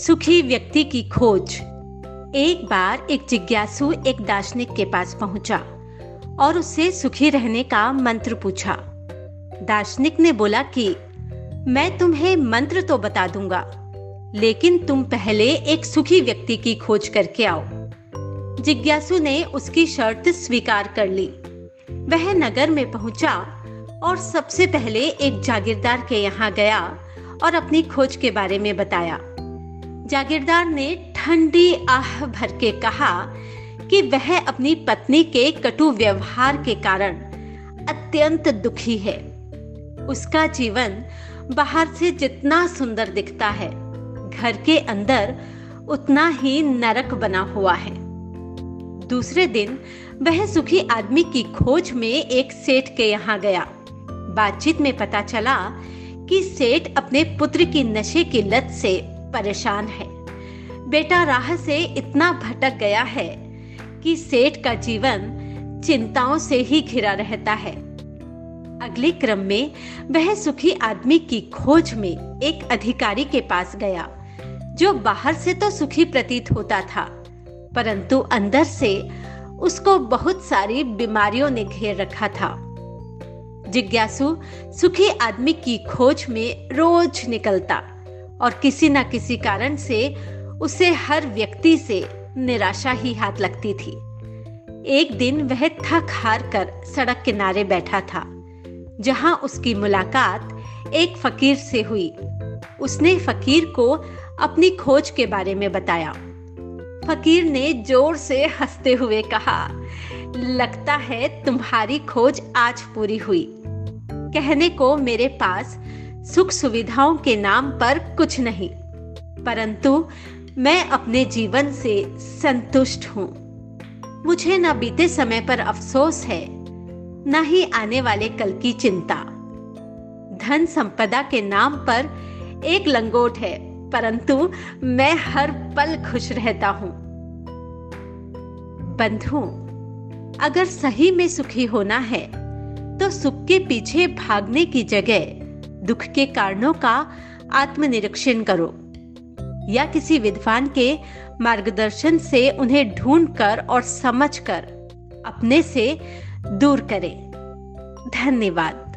सुखी व्यक्ति की खोज। एक बार एक जिज्ञासु एक दार्शनिक के पास पहुँचा और उससे सुखी रहने का मंत्र पूछा। दार्शनिक ने बोला कि, मैं तुम्हें मंत्र तो बता दूँगा, लेकिन तुम पहले एक सुखी व्यक्ति की खोज करके आओ। जिज्ञासु ने उसकी शर्त स्वीकार कर ली। वह नगर में पहुँचा और सबसे पहले एक जागीरदार के यहाँ गया और अपनी खोज के बारे में बताया। जागीरदार ने ठंडी आह भर के कहा कि वह अपनी पत्नी के कटु व्यवहार के कारण अत्यंत दुखी है। उसका जीवन बाहर से जितना सुंदर दिखता है, घर के अंदर उतना ही नरक बना हुआ है। दूसरे दिन वह सुखी आदमी की खोज में एक सेठ के यहाँ गया। बातचीत में पता चला कि सेठ अपने पुत्र की नशे की लत से परेशान है। बेटा राह से इतना भटक गया है कि सेठ का जीवन चिंताओं से ही घिरा रहता है। अगले क्रम में वह सुखी आदमी की खोज में एक अधिकारी के पास गया, जो बाहर से तो सुखी प्रतीत होता था, परंतु अंदर से उसको बहुत सारी बीमारियों ने घेर रखा था। जिज्ञासु सुखी आदमी की खोज में रोज निकलता। और किसी न किसी कारण से उसे हर व्यक्ति से निराशा ही हाथ लगती थी। एक दिन वह थक हार कर सड़क किनारे बैठा था, जहाँ उसकी मुलाकात एक फकीर से हुई। उसने फकीर को अपनी खोज के बारे में बताया। फकीर ने ज़ोर से हँसते हुए कहा, लगता है तुम्हारी खोज आज पूरी हुई। कहने को मेरे पास सुख सुविधाओं के नाम पर कुछ नहीं, परंतु मैं अपने जीवन से संतुष्ट हूँ। मुझे न बीते समय पर अफसोस है, न ही आने वाले कल की चिंता। धन संपदा के नाम पर एक लंगोट है, परंतु मैं हर पल खुश रहता हूँ। बंधु, अगर सही में सुखी होना है तो सुख के पीछे भागने की जगह दुख के कारणों का आत्मनिरीक्षण करो। या किसी विद्वान के मार्गदर्शन से उन्हें ढूंढकर और समझकर अपने से दूर करें। धन्यवाद।